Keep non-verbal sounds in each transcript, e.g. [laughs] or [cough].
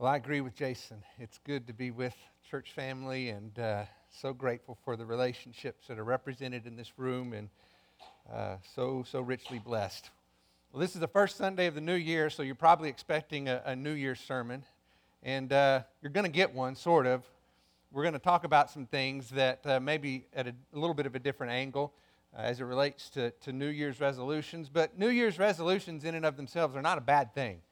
Well, I agree with Jason. It's good to be with church family and uh, so grateful for the relationships that are represented in this room and uh, so, so richly blessed. Well, this is the first Sunday of the new year, so you're probably expecting a, a New Year's sermon. And uh, you're going to get one, sort of. We're going to talk about some things that uh, maybe at a, a, little bit of a different angle uh, as it relates to, to New Year's resolutions. But New Year's resolutions, in and of themselves, are not a bad thing,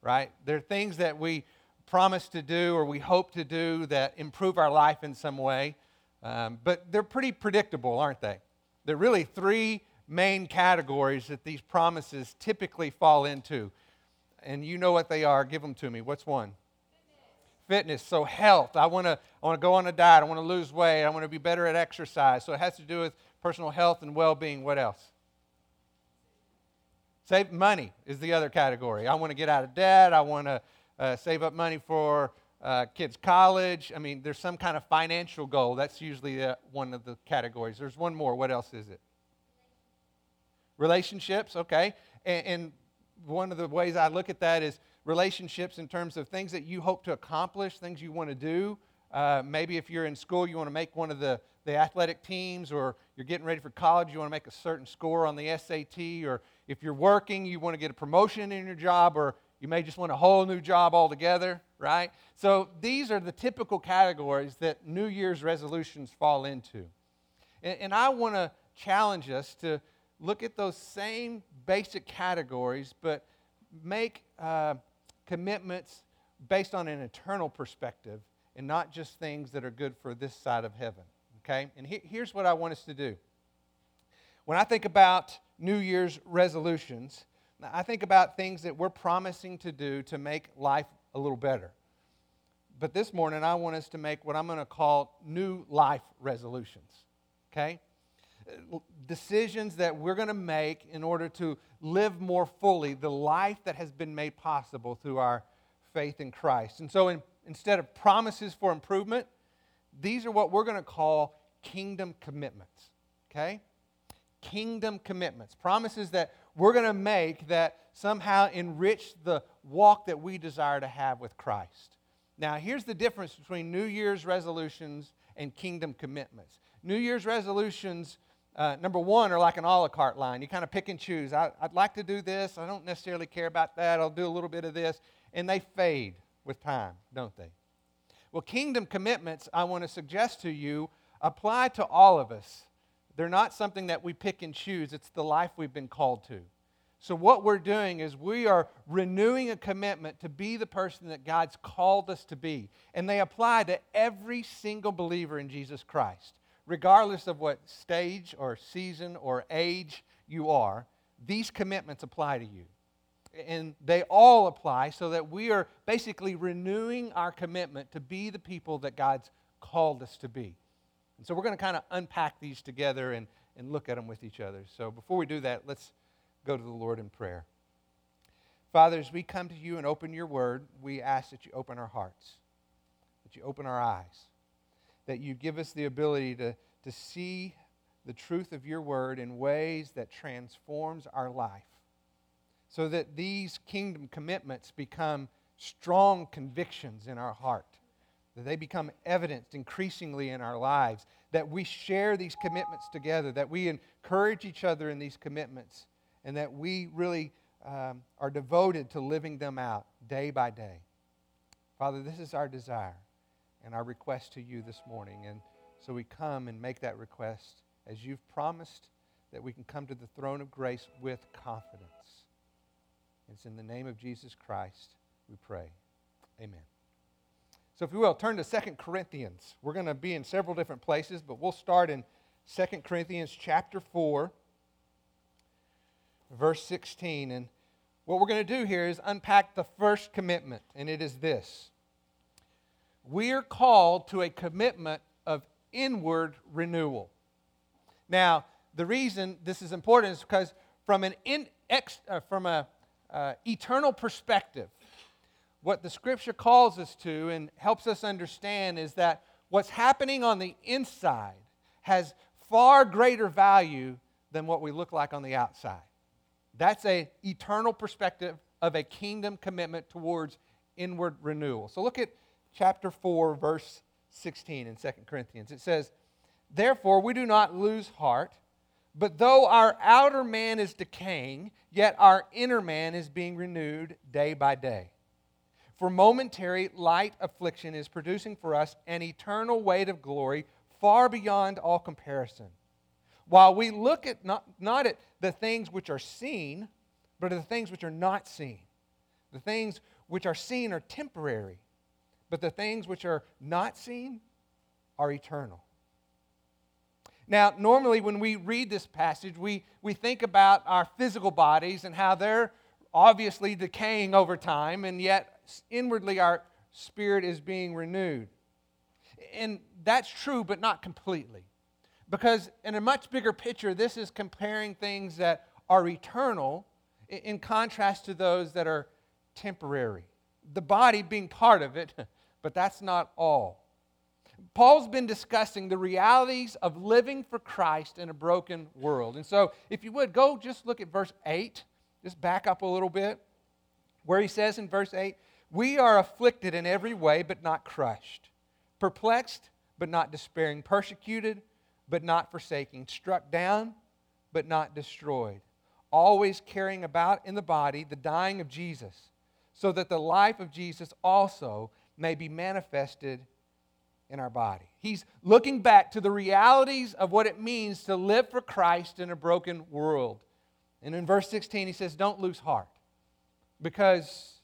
right? They're things that we promise to do or we hope to do that improve our life in some way. Um, but they're pretty predictable, aren't they? There are really three main categories that these promises typically fall into. And you know what they are. Give them to me. What's one? Fitness. So health. I want to I want to go on a diet. I want to lose weight. I want to be better at exercise. So it has to do with personal health and well-being. What else? Save money is the other category. I want to get out of debt. I want to uh, save up money for uh, kids' college. I mean, there's some kind of financial goal. That's usually uh, one of the categories. There's one more. What else is it? Relationships, okay. And, and one of the ways I look at that is relationships in terms of things that you hope to accomplish, things you want to do. Uh, maybe if you're in school, you want to make one of the, the athletic teams, or you're getting ready for college, you want to make a certain score on the SAT, or if you're working, you want to get a promotion in your job, or you may just want a whole new job altogether, right? So these are the typical categories that New Year's resolutions fall into. And, and I want to challenge us to look at those same basic categories, but make uh, commitments based on an eternal perspective and not just things that are good for this side of heaven. Okay? And he, here's what I want us to do. When I think about New Year's resolutions, I think about things that we're promising to do to make life a little better. But this morning, I want us to make what I'm going to call new life resolutions. Okay? Decisions that we're going to make in order to live more fully the life that has been made possible through our faith in Christ. And so, in, instead of promises for improvement, these are what we're going to call kingdom commitments. Okay? Kingdom commitments. Promises that we're going to make that somehow enrich the walk that we desire to have with Christ. Now, here's the difference between New Year's resolutions and kingdom commitments. New Year's resolutions, uh, number one, are like an a la carte line. You kind of pick and choose. I, would like to do this. I don't necessarily care about that. I'll do a little bit of this. And they fade with time, don't they? Well, kingdom commitments, I want to suggest to you, apply to all of us. They're not something that we pick and choose, it's the life we've been called to. So, what we're doing is we are renewing a commitment to be the person that God's called us to be. And they apply to every single believer in Jesus Christ. Regardless of what stage or season or age you are, these commitments apply to you. And they all apply so that we are basically renewing our commitment to be the people that God's called us to be. And so we're going to kind of unpack these together and, and look at them with each other. So before we do that, let's go to the Lord in prayer. Father, as we come to you and open your word, we ask that you open our hearts, that you open our eyes, that you give us the ability to, to see the truth of your word in ways that transforms our life so that these kingdom commitments become strong convictions in our heart that they become evidenced increasingly in our lives, that we share these commitments together, that we encourage each other in these commitments, and that we really um, are devoted to living them out day by day. Father, this is our desire and our request to you this morning. And so we come and make that request as you've promised that we can come to the throne of grace with confidence. It's in the name of Jesus Christ we pray. Amen. So, if you will, turn to Second Corinthians. We're going to be in several different places, but we'll start in Second Corinthians chapter 4, verse 16. And what we're going to do here is unpack the first commitment, and it is this We are called to a commitment of inward renewal. Now, the reason this is important is because from an in, ex, uh, from a uh, eternal perspective, what the scripture calls us to and helps us understand is that what's happening on the inside has far greater value than what we look like on the outside. That's a eternal perspective of a kingdom commitment towards inward renewal. So look at chapter 4, verse 16 in 2 Corinthians. It says, Therefore, we do not lose heart, but though our outer man is decaying, yet our inner man is being renewed day by day. For momentary light affliction is producing for us an eternal weight of glory far beyond all comparison. While we look at not, not at the things which are seen, but at the things which are not seen. The things which are seen are temporary, but the things which are not seen are eternal. Now, normally when we read this passage, we, we think about our physical bodies and how they're obviously decaying over time, and yet inwardly our spirit is being renewed. And that's true, but not completely. Because in a much bigger picture, this is comparing things that are eternal in contrast to those that are temporary. The body being part of it, [laughs] but that's not all. Paul's been discussing the realities of living for Christ in a broken world. And so, if you would, go just look at verse 8. Just back up a little bit, where he says in verse 8, We are afflicted in every way, but not crushed, perplexed, but not despairing, persecuted, but not forsaking, struck down, but not destroyed, always carrying about in the body the dying of Jesus, so that the life of Jesus also may be manifested in our body. He's looking back to the realities of what it means to live for Christ in a broken world. And in verse 16, he says, Don't lose heart because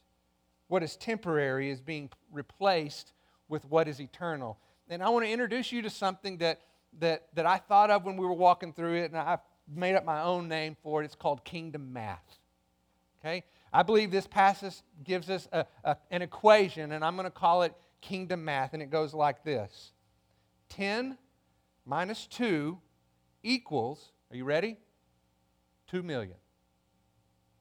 what is temporary is being replaced with what is eternal. And I want to introduce you to something that, that, that I thought of when we were walking through it, and I made up my own name for it. It's called kingdom math. Okay? I believe this passage gives us a, a, an equation, and I'm going to call it kingdom math, and it goes like this 10 minus 2 equals, are you ready? 2 million.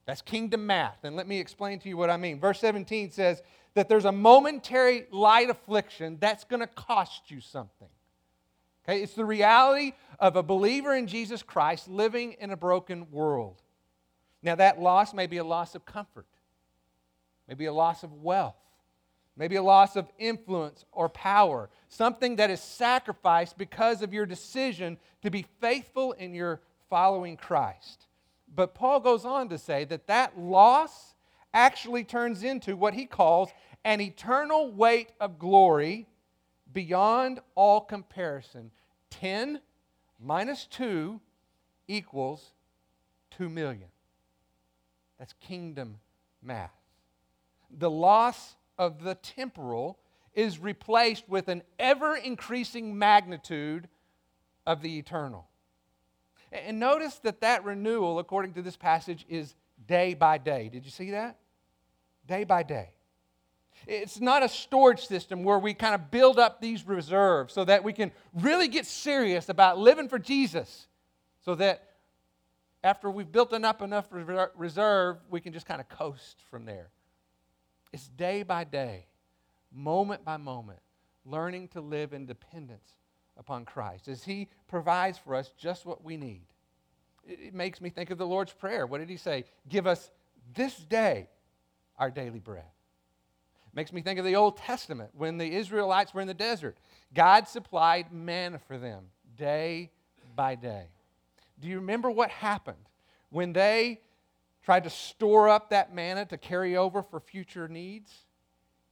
That's kingdom math. And let me explain to you what I mean. Verse 17 says that there's a momentary light affliction that's going to cost you something. Okay? It's the reality of a believer in Jesus Christ living in a broken world. Now, that loss may be a loss of comfort, maybe a loss of wealth, maybe a loss of influence or power, something that is sacrificed because of your decision to be faithful in your following Christ. But Paul goes on to say that that loss actually turns into what he calls an eternal weight of glory beyond all comparison. 10 minus 2 equals 2 million. That's kingdom math. The loss of the temporal is replaced with an ever increasing magnitude of the eternal. And notice that that renewal, according to this passage, is day by day. Did you see that? Day by day. It's not a storage system where we kind of build up these reserves so that we can really get serious about living for Jesus. So that after we've built up enough reserve, we can just kind of coast from there. It's day by day, moment by moment, learning to live in dependence upon Christ as He provides for us just what we need. It makes me think of the Lord's Prayer. What did He say? Give us this day our daily bread. It makes me think of the Old Testament when the Israelites were in the desert. God supplied manna for them day by day. Do you remember what happened when they tried to store up that manna to carry over for future needs,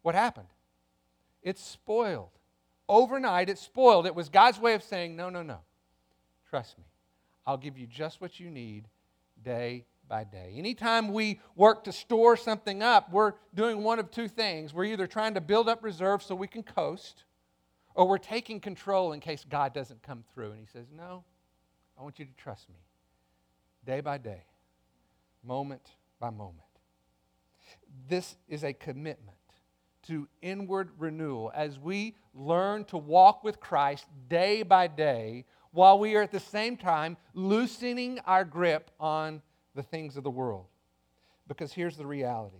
what happened? It spoiled. Overnight, it spoiled. It was God's way of saying, no, no, no. Trust me. I'll give you just what you need day by day. Anytime we work to store something up, we're doing one of two things. We're either trying to build up reserves so we can coast, or we're taking control in case God doesn't come through. And He says, No, I want you to trust me day by day moment by moment. This is a commitment to inward renewal as we learn to walk with Christ day by day while we are at the same time loosening our grip on the things of the world. Because here's the reality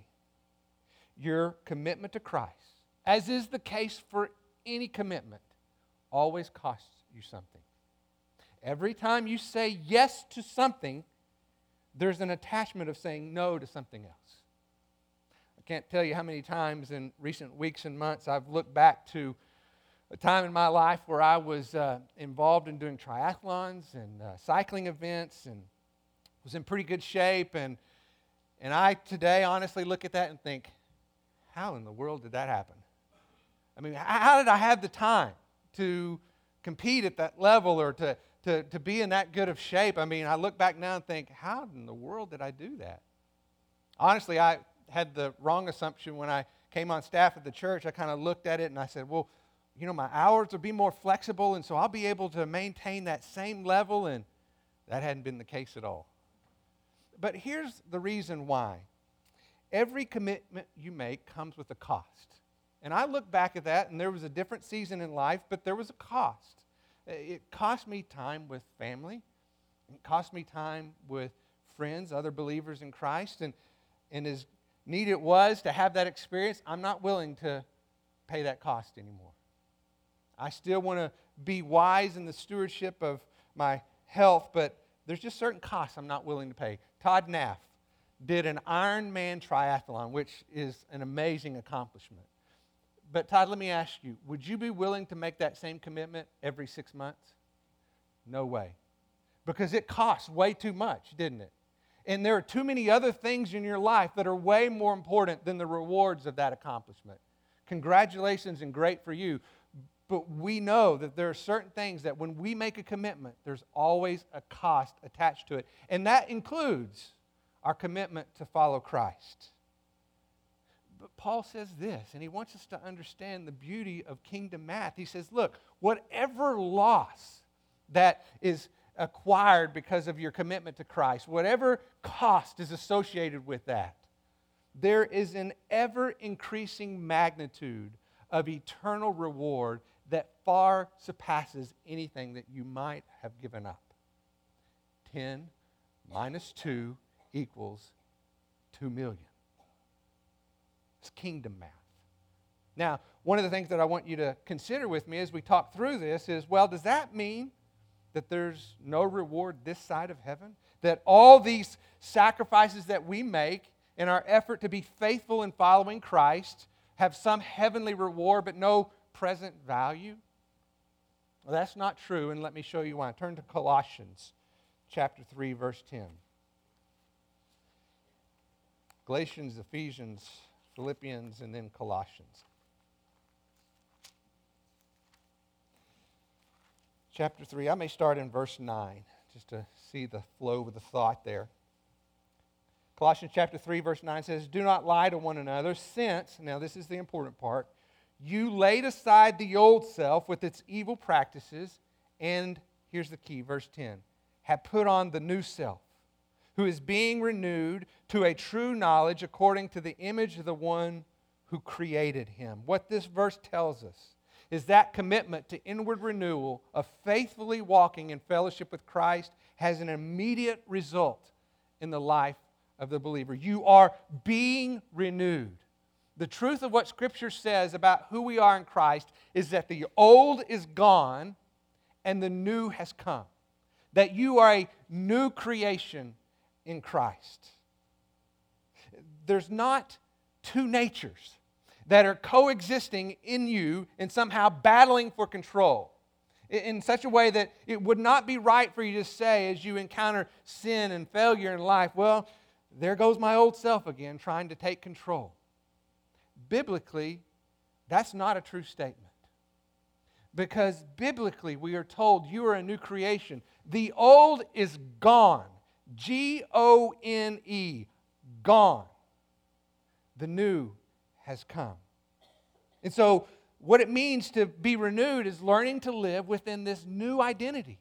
your commitment to Christ, as is the case for any commitment, always costs you something. Every time you say yes to something, there's an attachment of saying no to something else. Can't tell you how many times in recent weeks and months I've looked back to a time in my life where I was uh, involved in doing triathlons and uh, cycling events and was in pretty good shape. And, and I today honestly look at that and think, how in the world did that happen? I mean, how did I have the time to compete at that level or to, to, to be in that good of shape? I mean, I look back now and think, how in the world did I do that? Honestly, I had the wrong assumption when I came on staff at the church. I kind of looked at it and I said, well, you know, my hours will be more flexible, and so I'll be able to maintain that same level. And that hadn't been the case at all. But here's the reason why every commitment you make comes with a cost. And I look back at that, and there was a different season in life, but there was a cost. It cost me time with family, it cost me time with friends, other believers in Christ. And, and as neat it was to have that experience, I'm not willing to pay that cost anymore. I still want to be wise in the stewardship of my health, but there's just certain costs I'm not willing to pay. Todd Naff did an Ironman triathlon, which is an amazing accomplishment. But, Todd, let me ask you would you be willing to make that same commitment every six months? No way. Because it costs way too much, didn't it? And there are too many other things in your life that are way more important than the rewards of that accomplishment. Congratulations and great for you. But we know that there are certain things that when we make a commitment, there's always a cost attached to it. And that includes our commitment to follow Christ. But Paul says this, and he wants us to understand the beauty of kingdom math. He says, look, whatever loss that is acquired because of your commitment to Christ, whatever cost is associated with that, there is an ever increasing magnitude of eternal reward that far surpasses anything that you might have given up. 10 minus 2 equals 2 million. It's kingdom math. Now, one of the things that I want you to consider with me as we talk through this is well, does that mean that there's no reward this side of heaven? That all these sacrifices that we make in our effort to be faithful in following Christ have some heavenly reward but no present value? Well, that's not true, and let me show you why. Turn to Colossians chapter 3, verse 10. Galatians, Ephesians, Philippians, and then Colossians. Chapter 3, I may start in verse 9 just to see the flow of the thought there. Colossians chapter 3, verse 9 says, Do not lie to one another, since, now this is the important part, you laid aside the old self with its evil practices, and here's the key, verse 10 have put on the new self, who is being renewed to a true knowledge according to the image of the one who created him. What this verse tells us is that commitment to inward renewal of faithfully walking in fellowship with Christ has an immediate result in the life of the believer. You are being renewed. The truth of what Scripture says about who we are in Christ is that the old is gone and the new has come. That you are a new creation in Christ. There's not two natures that are coexisting in you and somehow battling for control in such a way that it would not be right for you to say as you encounter sin and failure in life, well, there goes my old self again trying to take control biblically, that's not a true statement. Because biblically, we are told you are a new creation. The old is gone. G O N E, gone. The new has come. And so, what it means to be renewed is learning to live within this new identity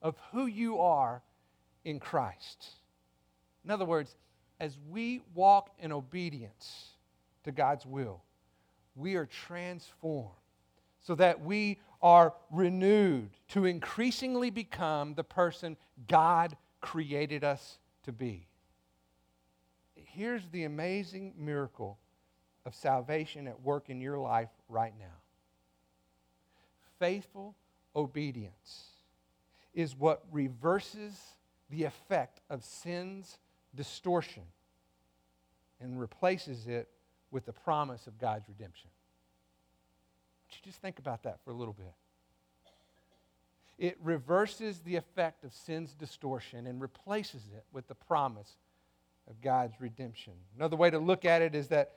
of who you are in Christ. In other words, as we walk in obedience, to God's will. We are transformed so that we are renewed to increasingly become the person God created us to be. Here's the amazing miracle of salvation at work in your life right now faithful obedience is what reverses the effect of sin's distortion and replaces it with the promise of God's redemption. Would you just think about that for a little bit? It reverses the effect of sin's distortion and replaces it with the promise of God's redemption. Another way to look at it is that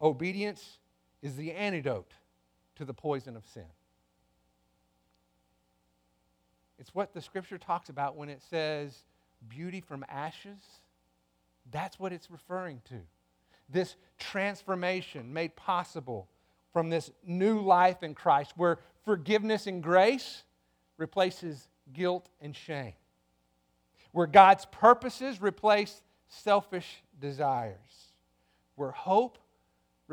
obedience is the antidote to the poison of sin. It's what the scripture talks about when it says beauty from ashes. That's what it's referring to. This transformation made possible from this new life in Christ, where forgiveness and grace replaces guilt and shame, where God's purposes replace selfish desires, where hope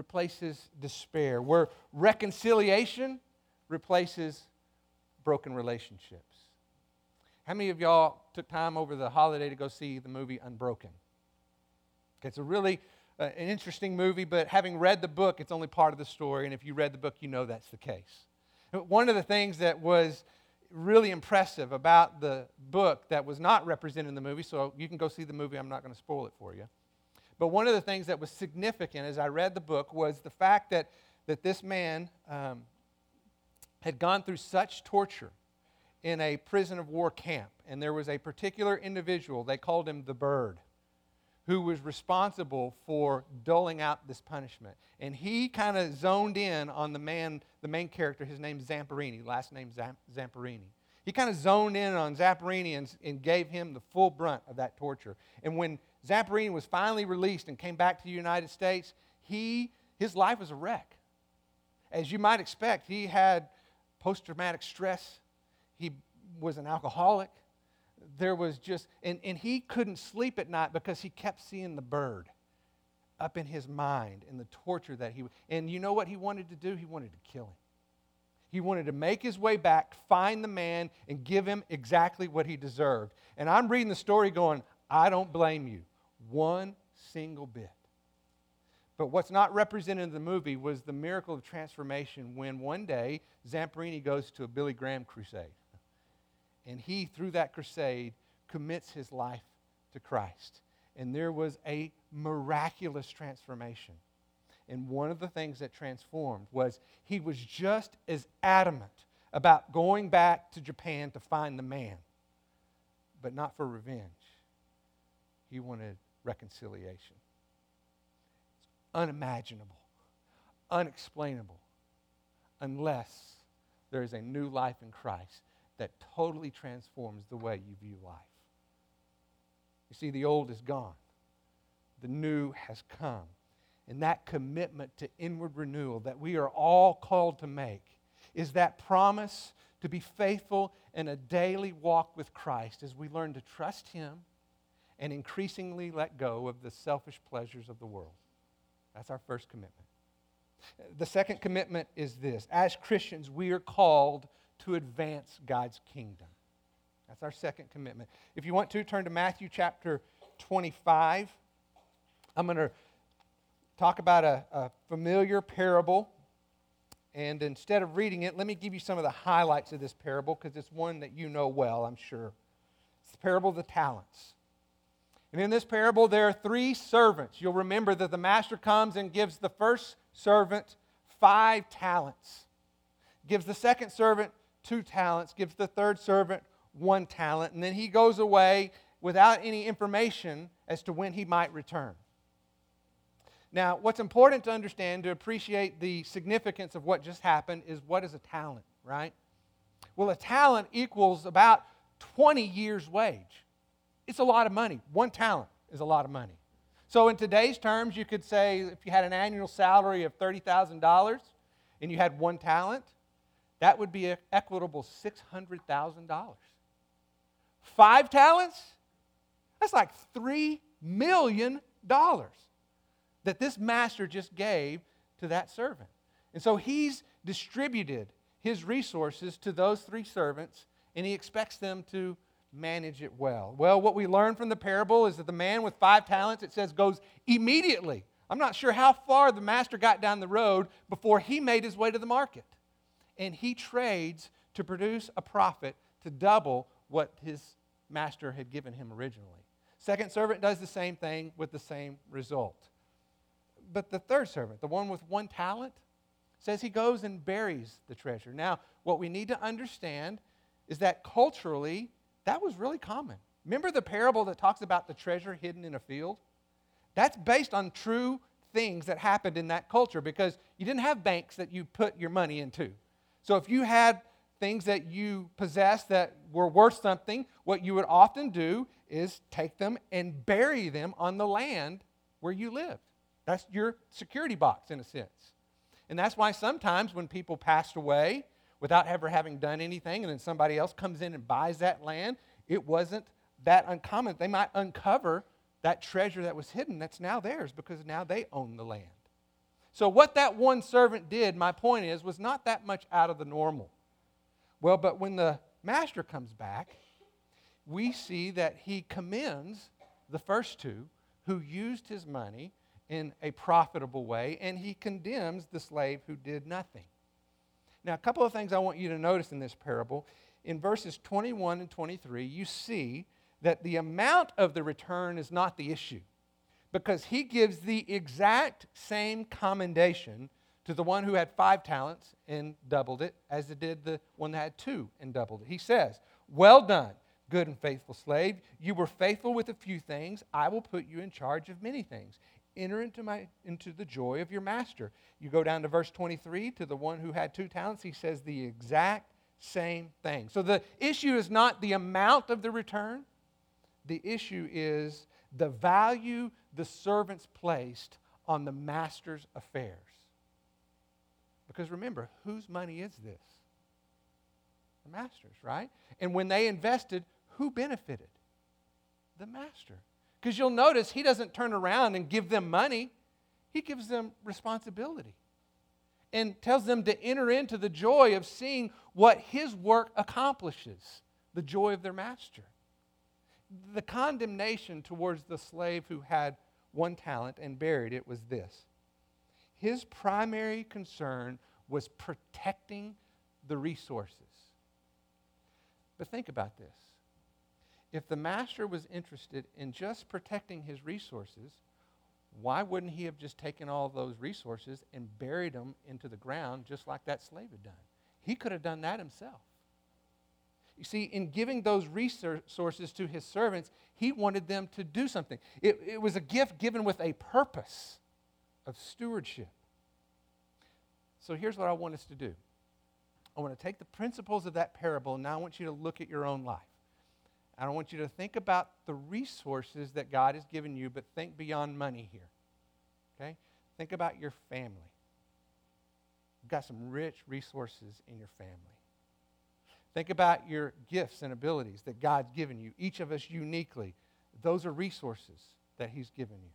replaces despair, where reconciliation replaces broken relationships. How many of y'all took time over the holiday to go see the movie Unbroken? It's a really uh, an interesting movie, but having read the book, it's only part of the story. And if you read the book, you know that's the case. One of the things that was really impressive about the book that was not represented in the movie, so you can go see the movie, I'm not going to spoil it for you. But one of the things that was significant as I read the book was the fact that, that this man um, had gone through such torture in a prison of war camp. And there was a particular individual, they called him the bird, who was responsible for doling out this punishment. And he kind of zoned in on the man, the main character, his name's Zamperini, last name Zamperini. He kind of zoned in on Zamperini and, and gave him the full brunt of that torture. And when Zamperini was finally released and came back to the United States, he, his life was a wreck. As you might expect, he had post traumatic stress he was an alcoholic. There was just, and, and he couldn't sleep at night because he kept seeing the bird up in his mind and the torture that he, and you know what he wanted to do? He wanted to kill him. He wanted to make his way back, find the man, and give him exactly what he deserved. And I'm reading the story going, I don't blame you one single bit. But what's not represented in the movie was the miracle of transformation when one day Zamperini goes to a Billy Graham crusade. And he, through that crusade, commits his life to Christ. And there was a miraculous transformation. And one of the things that transformed was he was just as adamant about going back to Japan to find the man, but not for revenge. He wanted reconciliation. It's unimaginable, unexplainable, unless there is a new life in Christ that totally transforms the way you view life. You see, the old is gone, the new has come. And that commitment to inward renewal that we are all called to make is that promise to be faithful in a daily walk with Christ as we learn to trust Him and increasingly let go of the selfish pleasures of the world. That's our first commitment. The second commitment is this as Christians, we are called to advance God's kingdom. That's our second commitment. If you want to, turn to Matthew chapter 25. I'm going to talk about a, a, familiar parable. And instead of reading it, let me give you some of the highlights of this parable because it's one that you know well, I'm sure. It's the parable of the talents. And in this parable, there are three servants. You'll remember that the master comes and gives the first servant five talents, gives the second servant two talents, gives the third servant one talent, and then he goes away without any information as to when he might return. Now, what's important to understand to appreciate the significance of what just happened is what is a talent, right? Well, a talent equals about 20 years' wage. It's a lot of money. One talent is a lot of money. So, in today's terms, you could say if you had an annual salary of $30,000 and you had one talent, that would be an equitable $600,000. Five talents? That's like $3 million that this master just gave to that servant. And so he's distributed his resources to those three servants, and he expects them to manage it well. Well, what we learn from the parable is that the man with five talents, it says, goes immediately. I'm not sure how far the master got down the road before he made his way to the market and he trades to produce a profit to double what his master had given him originally. Second servant does the same thing with the same result. but the third servant, the one with one talent, says he goes and buries the treasure. Now, what we need to understand is that culturally, that was really common. Remember the parable that talks about the treasure hidden in a field? That's based on true things that happened in that culture because you didn't have banks that you put your money into. So if you had things that you possessed that were worth something, what you would often do is take them and bury them on the land where you lived. That's your security box, in a sense. And that's why sometimes when people passed away without ever having done anything, and then somebody else comes in and buys that land, it wasn't that uncommon. They might uncover that treasure that was hidden that's now theirs because now they own the land. So, what that one servant did, my point is, was not that much out of the normal. Well, but when the master comes back, we see that he commends the first two who used his money in a profitable way, and he condemns the slave who did nothing. Now, a couple of things I want you to notice in this parable. In verses 21 and 23, you see that the amount of the return is not the issue because he gives the exact same commendation to the one who had five talents and doubled it as it did the one that had two and doubled it. He says, Well done, good and faithful slave. You were faithful with a few things. I will put you in charge of many things. Enter into, my, into the joy of your master. You go down to verse 23 to the one who had two talents. He says the exact same thing. So the issue is not the amount of the return, the issue is the value the servants placed on the master's affairs. Because remember, whose money is this? The master's, right? And when they invested, who benefited? The master. Because you'll notice he doesn't turn around and give them money, he gives them responsibility and tells them to enter into the joy of seeing what his work accomplishes the joy of their master the condemnation towards the slave who had one talent and buried it was this his primary concern was protecting the resources. But think about this. If the master was interested in just protecting his resources, why wouldn't he have just taken all those resources and buried them into the ground just like that slave had done? He could have done that himself. You see, in giving those resources to his servants, he wanted them to do something. It, it was a gift given with a purpose of stewardship. So here's what I want us to do I want to take the principles of that parable, and now I want you to look at your own life. I don't want you to think about the resources that God has given you, but think beyond money here. Okay? Think about your family. You've got some rich resources in your family. Think about your gifts and abilities that God's given you, each of us uniquely. Those are resources that He's given you.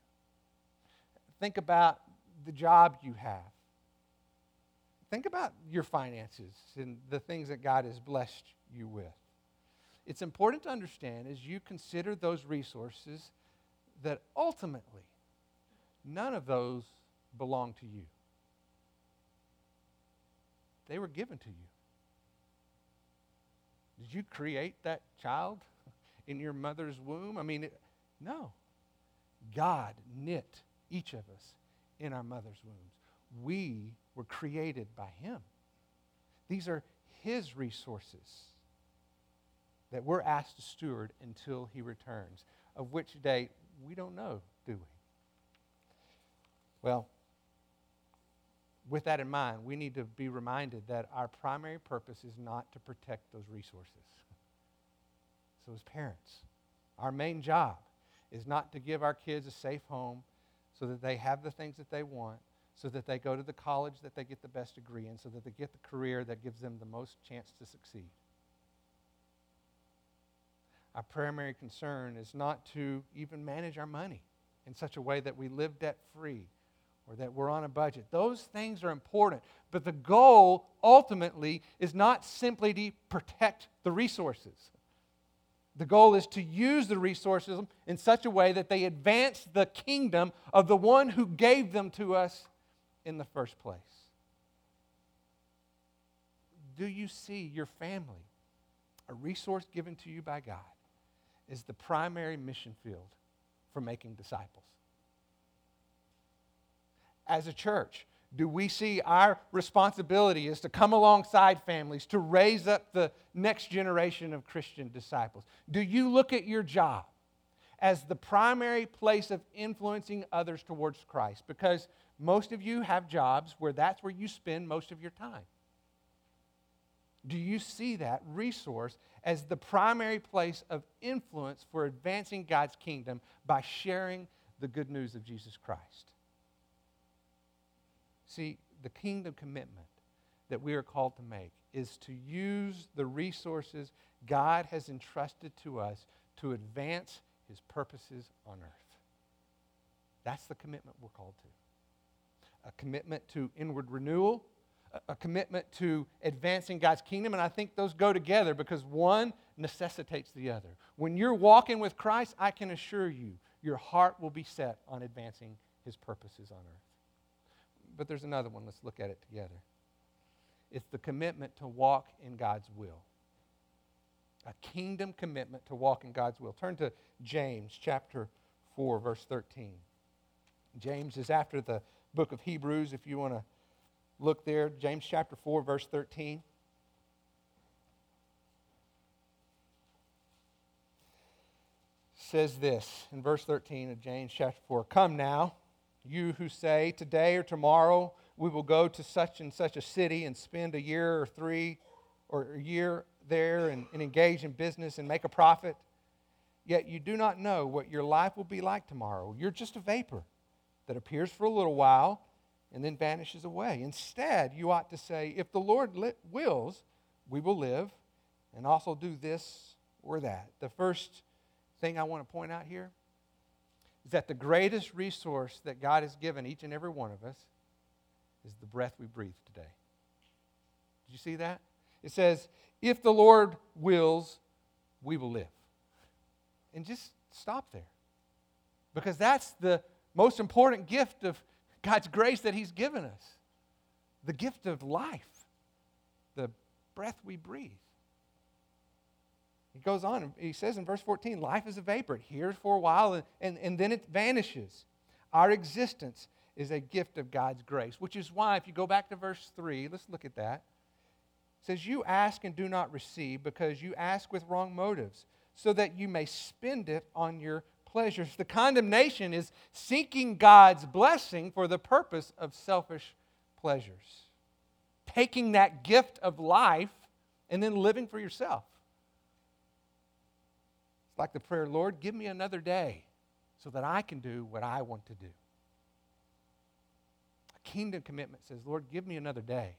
Think about the job you have. Think about your finances and the things that God has blessed you with. It's important to understand as you consider those resources that ultimately none of those belong to you. They were given to you. Did you create that child in your mother's womb? I mean, it, no. God knit each of us in our mother's wombs. We were created by Him. These are His resources that we're asked to steward until He returns, of which day we don't know, do we? Well, with that in mind, we need to be reminded that our primary purpose is not to protect those resources. [laughs] So, as parents, our main job is not to give our kids a safe home so that they have the things that they want, so that they go to the college that they get the best degree in, so that they get the career that gives them the most chance to succeed. Our primary concern is not to even manage our money in such a way that we live debt free or that we're on a budget. Those things are important. But the goal ultimately is not simply to protect the resources. The goal is to use the resources in such a way that they advance the kingdom of the one who gave them to us in the first place. Do you see your family, a resource given to you by God, is the primary mission field for making disciples? as a church? Do we see our responsibility is to come alongside families to raise up the next generation of Christian disciples? Do you look at your job as the primary place of influencing others towards Christ? Because most of you have jobs where that's where you spend most of your time. Do you see that resource as the primary place of influence for advancing God's kingdom by sharing the good news of Jesus Christ? See, the kingdom commitment that we are called to make is to use the resources God has entrusted to us to advance his purposes on earth. That's the commitment we're called to. A commitment to inward renewal, a commitment to advancing God's kingdom, and I think those go together because one necessitates the other. When you're walking with Christ, I can assure you, your heart will be set on advancing his purposes on earth but there's another one. Let's look at it together. It's the commitment to walk in God's will. A kingdom commitment to walk in God's will. Turn to James chapter 4, verse 13. James is after the book of Hebrews, if you want to look there. James chapter 4, verse 13. Says this in verse 13 of James chapter 4 Come now you who say, Today or tomorrow we will go to such and such a city and spend a year or three or a year there and, and engage in business and make a profit, yet you do not know what your life will be like tomorrow. You're just a vapor that appears for a little while and then vanishes away. Instead, you ought to say, If the Lord wills, we will live and also do this or that. The first thing I want to point out here is that the greatest resource that God has given each and every one of us is the breath we breathe today. Did you see that? It says, if the Lord wills, we will live. And just stop there. Because that's the most important gift of God's grace that He's given us the gift of life, the breath we breathe. He goes on, he says in verse 14, life is a vapor. It here for a while and, and, and then it vanishes. Our existence is a gift of God's grace, which is why, if you go back to verse 3, let's look at that. It says, You ask and do not receive because you ask with wrong motives, so that you may spend it on your pleasures. The condemnation is seeking God's blessing for the purpose of selfish pleasures. Taking that gift of life and then living for yourself It's like the prayer, Lord, give me another day so that I can do what I want to do. A kingdom commitment says, Lord, give me another day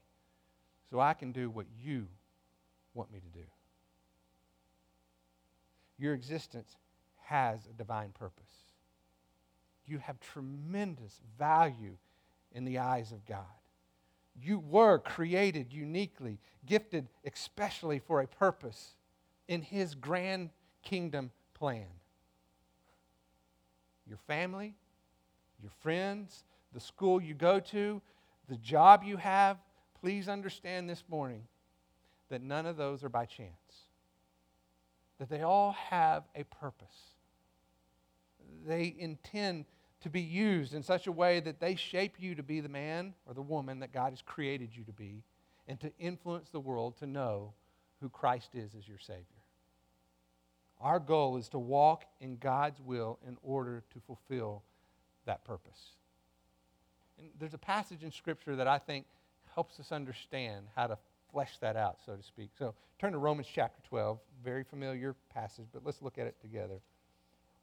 so I can do what you want me to do. Your existence has a divine purpose. You have tremendous value in the eyes of God. You were created uniquely, gifted especially for a purpose in His grand kingdom plan. Your family, your friends, the school you go to, the job you have, please understand this morning that none of those are by chance. That they all have a purpose. They intend to be used in such a way that they shape you to be the man or the woman that God has created you to be and to influence the world to know who Christ is as your Savior. Our goal is to walk in God's will in order to fulfill that purpose. And there's a passage in Scripture that I think helps us understand how to flesh that out, so to speak. So turn to Romans chapter 12, very familiar passage, but let's look at it together.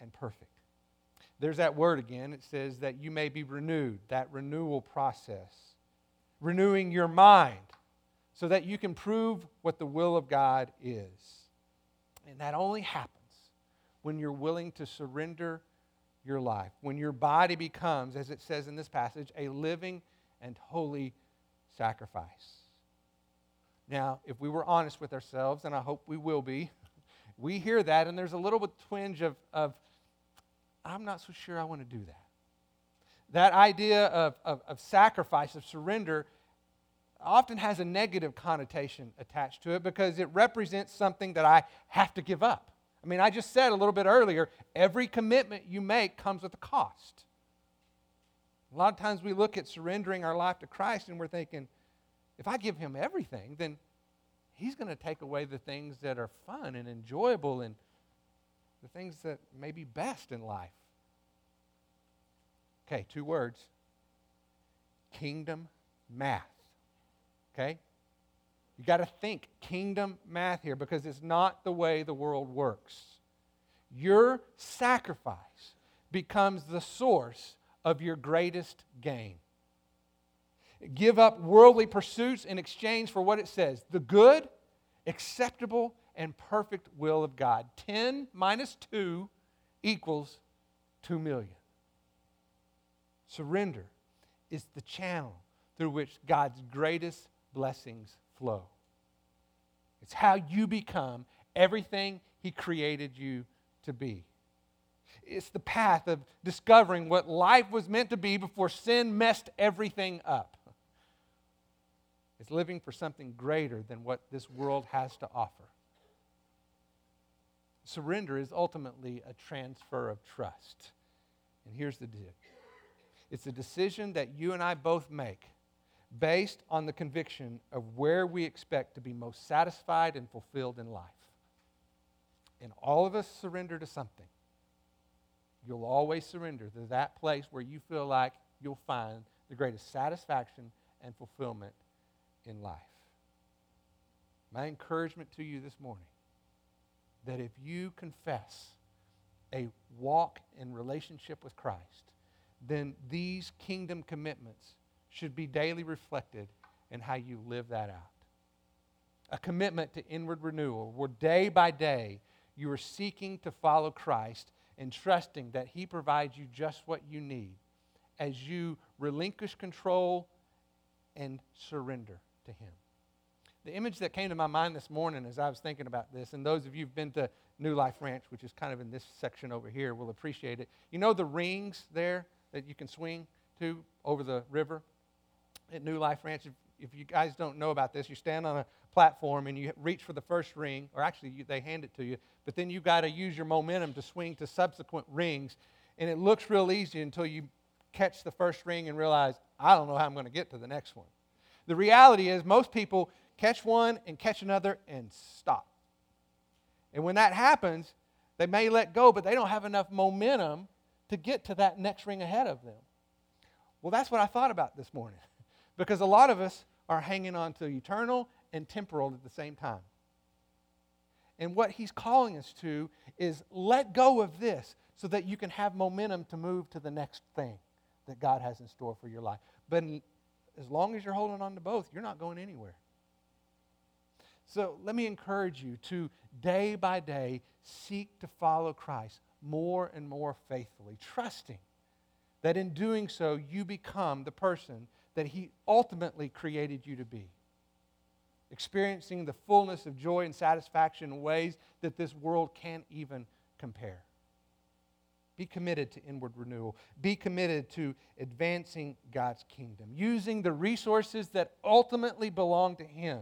and perfect. There's that word again. It says that you may be renewed, that renewal process. Renewing your mind so that you can prove what the will of God is. And that only happens when you're willing to surrender your life. When your body becomes, as it says in this passage, a living and holy sacrifice. Now, if we were honest with ourselves, and I hope we will be, [laughs] we hear that and there's a little bit twinge of, of I'm not so sure I want to do that. That idea of, of, of sacrifice, of surrender, often has a negative connotation attached to it because it represents something that I have to give up. I mean, I just said a little bit earlier every commitment you make comes with a cost. A lot of times we look at surrendering our life to Christ and we're thinking, if I give him everything, then he's going to take away the things that are fun and enjoyable and the things that may be best in life. Okay, two words kingdom math. Okay? You got to think kingdom math here because it's not the way the world works. Your sacrifice becomes the source of your greatest gain. Give up worldly pursuits in exchange for what it says the good, acceptable, and perfect will of God. 10 minus 2 equals 2 million. Surrender is the channel through which God's greatest blessings flow. It's how you become everything He created you to be. It's the path of discovering what life was meant to be before sin messed everything up. It's living for something greater than what this world has to offer. Surrender is ultimately a transfer of trust. And here's the deal it's a decision that you and I both make based on the conviction of where we expect to be most satisfied and fulfilled in life. And all of us surrender to something. You'll always surrender to that place where you feel like you'll find the greatest satisfaction and fulfillment in life. My encouragement to you this morning that if you confess a walk in relationship with Christ, then these kingdom commitments should be daily reflected in how you live that out. A commitment to inward renewal, where day by day you are seeking to follow Christ and trusting that He provides you just what you need as you relinquish control and surrender to Him. The image that came to my mind this morning as I was thinking about this, and those of you who've been to New Life Ranch, which is kind of in this section over here, will appreciate it. You know the rings there that you can swing to over the river? at New Life Ranch, if, if you guys don't know about this, you stand on a platform and you reach for the first ring, or actually you, they hand it to you, but then you've got to use your momentum to swing to subsequent rings. And it looks real easy until you catch the first ring and realize, I don't know how I'm going to get to the next one. The reality is, most people catch one and catch another and stop. And when that happens, they may let go, but they don't have enough momentum to get to that next ring ahead of them. Well, that's what I thought about this morning. [laughs] Because a lot of us are hanging on to eternal and temporal at the same time. And what he's calling us to is let go of this so that you can have momentum to move to the next thing that God has in store for your life. But as long as you're holding on to both, you're not going anywhere. So let me encourage you to day by day seek to follow Christ more and more faithfully, trusting that in doing so you become the person that He ultimately created you to be. Experiencing the fullness of joy and satisfaction in ways that this world can't even compare. Be committed to inward renewal. Be committed to advancing God's kingdom, using the resources that ultimately belong to Him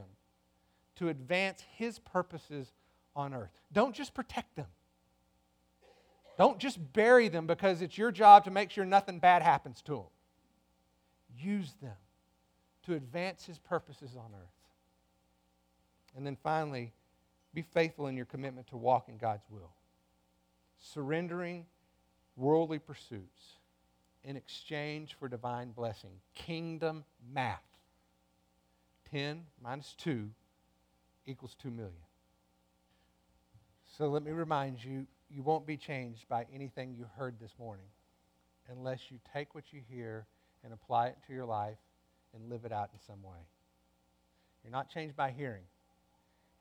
to advance His purposes on earth. Don't just protect them. Don't just bury them because it's your job to make sure nothing bad happens to them use them to advance his purposes on earth. And then finally, be faithful in your commitment to walk in God's will. Surrendering worldly pursuits in exchange for divine blessing. Kingdom math. 10 minus 2 equals 2 million. So let me remind you you won't be changed by anything you heard this morning unless you take what you hear and apply it to your life and live it out in some way. You're not changed by hearing.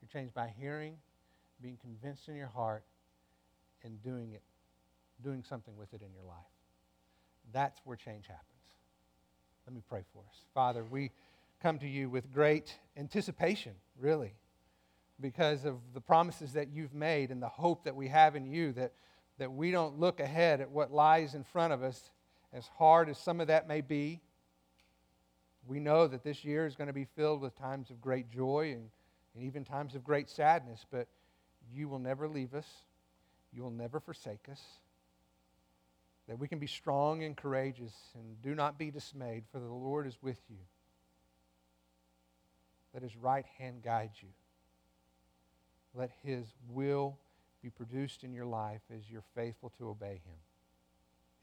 You're changed by hearing, being convinced in your heart, and doing it doing something with it in your life. That's where change happens. Let me pray for us. Father, we come to you with great anticipation, really, because of the promises that you've made and the hope that we have in you, that, that we don't look ahead at what lies in front of us, as hard as some of that may be. We know that this year is going to be filled with times of great joy and, and even times of great sadness, but you will never leave us. You will never forsake us. That we can be strong and courageous and do not be dismayed, for the Lord is with you. Let his right hand guide you. Let his will be produced in your life as you're faithful to obey him.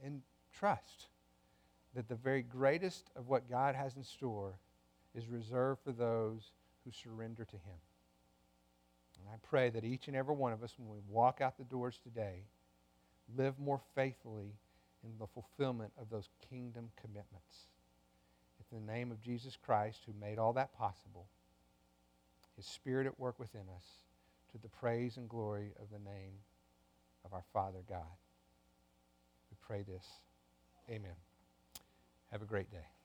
And trust that the very greatest of what God has in store is reserved for those who surrender to him. And I pray that each and every one of us, when we walk out the doors today, live more faithfully in the fulfillment of those kingdom commitments. In the name of Jesus Christ, who made all that possible, his Spirit at work within us, to the praise and glory of the name of our Father God. We pray this. Amen. Have a great day.